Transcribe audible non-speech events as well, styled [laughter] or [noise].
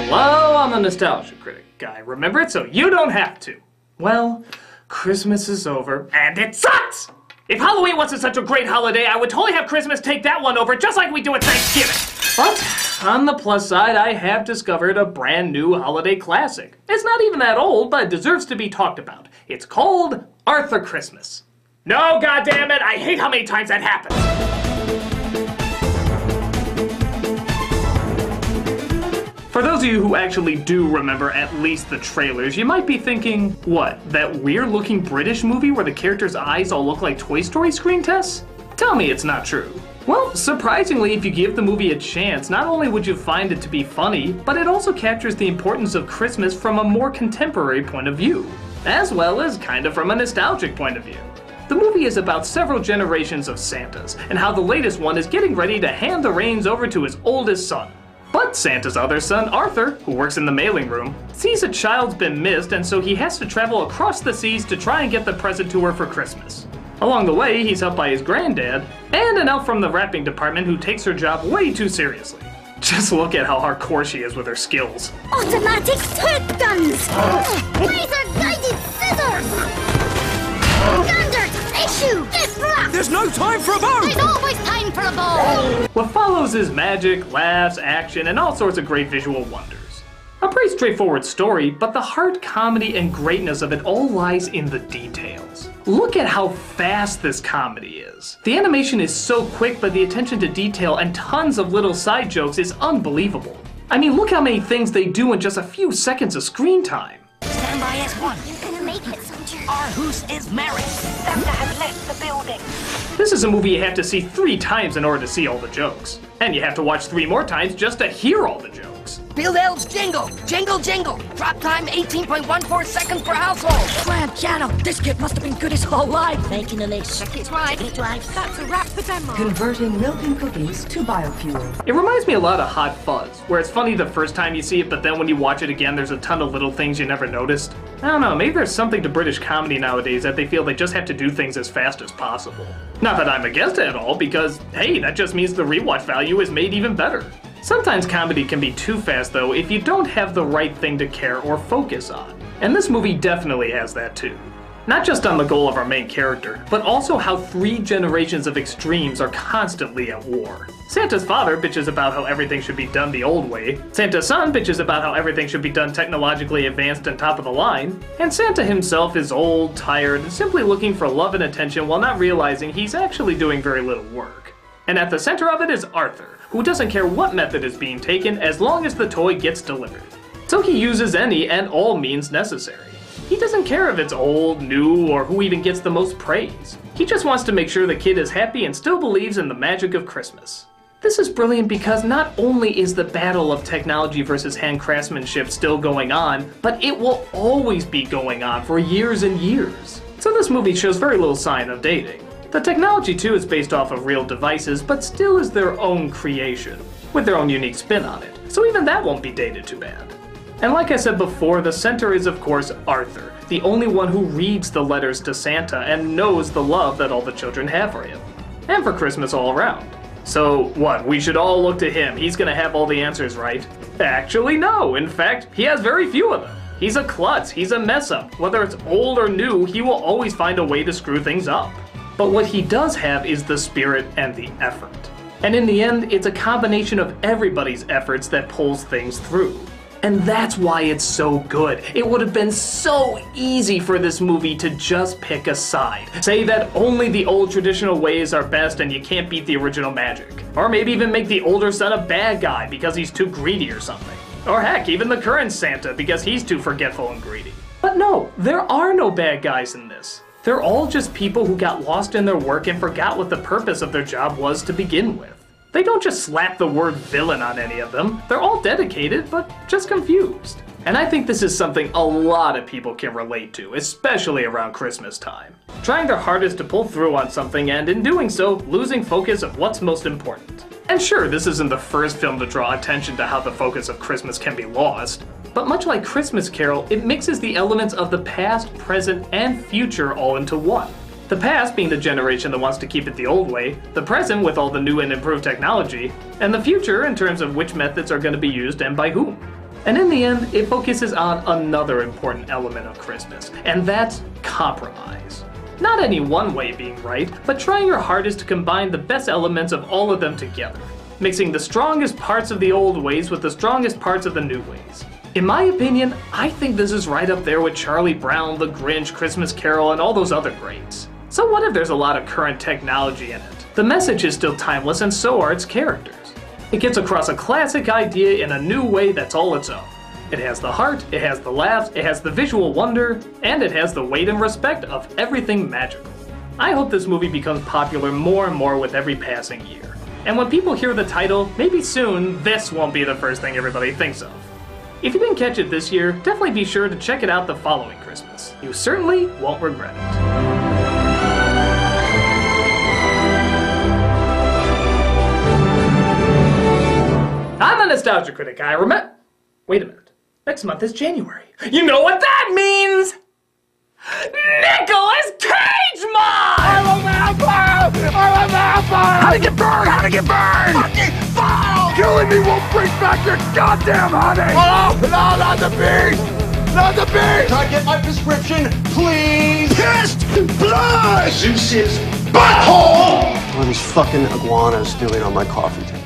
Hello, I'm the Nostalgia Critic guy. Remember it so you don't have to. Well, Christmas is over, and it sucks! If Halloween wasn't such a great holiday, I would totally have Christmas take that one over just like we do at Thanksgiving. But on the plus side, I have discovered a brand new holiday classic. It's not even that old, but it deserves to be talked about. It's called Arthur Christmas. No, goddammit, I hate how many times that happens. For those of you who actually do remember at least the trailers, you might be thinking, what, that weird looking British movie where the characters' eyes all look like Toy Story screen tests? Tell me it's not true. Well, surprisingly, if you give the movie a chance, not only would you find it to be funny, but it also captures the importance of Christmas from a more contemporary point of view, as well as kind of from a nostalgic point of view. The movie is about several generations of Santas, and how the latest one is getting ready to hand the reins over to his oldest son. But Santa's other son, Arthur, who works in the mailing room, sees a child's been missed and so he has to travel across the seas to try and get the present to her for Christmas. Along the way, he's helped by his granddad and an elf from the wrapping department who takes her job way too seriously. [laughs] Just look at how hardcore she is with her skills. Automatic squirt guns! Laser guided scissors! Standard issue! Gift wrap! There's no time for a What follows is magic, laughs, action, and all sorts of great visual wonders. A pretty straightforward story, but the heart, comedy, and greatness of it all lies in the details. Look at how fast this comedy is. The animation is so quick, but the attention to detail and tons of little side jokes is unbelievable. I mean, look how many things they do in just a few seconds of screen time. Stand by S1. You're gonna make it, soldier. Arhus is married. Santa has left the building. This is a movie you have to see three times in order to see all the jokes. And you have to watch three more times just to hear all the jokes. Build elves jingle. Jingle jingle. Drop time 18.14 seconds per household. Grand piano. This kid must have been good his whole life. Making a list. It's right. Eight lives. That's a wrap for Denmark. Converting milk and cookies to biofuel. It reminds me a lot of Hot Fuzz, where it's funny the first time you see it, but then when you watch it again, there's a ton of little things you never noticed. I don't know, maybe there's something to British comedy nowadays that they feel they just have to do things as fast as possible. Not that I'm against it at all, because hey, that just means the rewatch value is made even better. Sometimes comedy can be too fast though if you don't have the right thing to care or focus on. And this movie definitely has that too. Not just on the goal of our main character, but also how three generations of extremes are constantly at war. Santa's father bitches about how everything should be done the old way, Santa's son bitches about how everything should be done technologically advanced and top of the line, and Santa himself is old, tired, and simply looking for love and attention while not realizing he's actually doing very little work. And at the center of it is Arthur, who doesn't care what method is being taken as long as the toy gets delivered. So he uses any and all means necessary. He doesn't care if it's old, new, or who even gets the most praise. He just wants to make sure the kid is happy and still believes in the magic of Christmas. This is brilliant because not only is the battle of technology versus hand craftsmanship still going on, but it will always be going on for years and years. So this movie shows very little sign of dating. The technology too is based off of real devices, but still is their own creation, with their own unique spin on it. So even that won't be dated too bad. And like I said before, the center is of course Arthur, the only one who reads the letters to Santa and knows the love that all the children have for him. And for Christmas all around. So what, we should all look to him, he's gonna have all the answers right? Actually no, in fact, he has very few of them. He's a klutz, he's a mess up. Whether it's old or new, he will always find a way to screw things up. But what he does have is the spirit and the effort. And in the end, it's a combination of everybody's efforts that pulls things through. And that's why it's so good. It would have been so easy for this movie to just pick a side. Say that only the old traditional ways are best and you can't beat the original magic. Or maybe even make the older son a bad guy because he's too greedy or something. Or heck, even the current Santa because he's too forgetful and greedy. But no, there are no bad guys in this. They're all just people who got lost in their work and forgot what the purpose of their job was to begin with. They don't just slap the word villain on any of them. They're all dedicated, but just confused. And I think this is something a lot of people can relate to, especially around Christmas time. Trying their hardest to pull through on something and in doing so, losing focus of what's most important. And sure, this isn't the first film to draw attention to how the focus of Christmas can be lost, but much like Christmas Carol, it mixes the elements of the past, present, and future all into one. The past being the generation that wants to keep it the old way, the present with all the new and improved technology, and the future in terms of which methods are going to be used and by whom. And in the end, it focuses on another important element of Christmas, and that's compromise. Not any one way being right, but trying your hardest to combine the best elements of all of them together, mixing the strongest parts of the old ways with the strongest parts of the new ways. In my opinion, I think this is right up there with Charlie Brown, The Grinch, Christmas Carol, and all those other greats. So, what if there's a lot of current technology in it? The message is still timeless, and so are its characters. It gets across a classic idea in a new way that's all its own. It has the heart, it has the laughs, it has the visual wonder, and it has the weight and respect of everything magical. I hope this movie becomes popular more and more with every passing year. And when people hear the title, maybe soon this won't be the first thing everybody thinks of. If you didn't catch it this year, definitely be sure to check it out the following Christmas. You certainly won't regret it. I'm a nostalgia critic. I remember. Wait a minute. Next month is January. You know what that means? Nicolas Cage month! I'm a vampire! I'm a vampire! How to get burned? How to get burned? Fucking fall! Killing me won't bring back your goddamn honey! Oh, no, not the beast! Not the beast! Can I get my prescription, please? Pissed blood! Zeus's butthole! What are these fucking iguanas doing on my coffee table?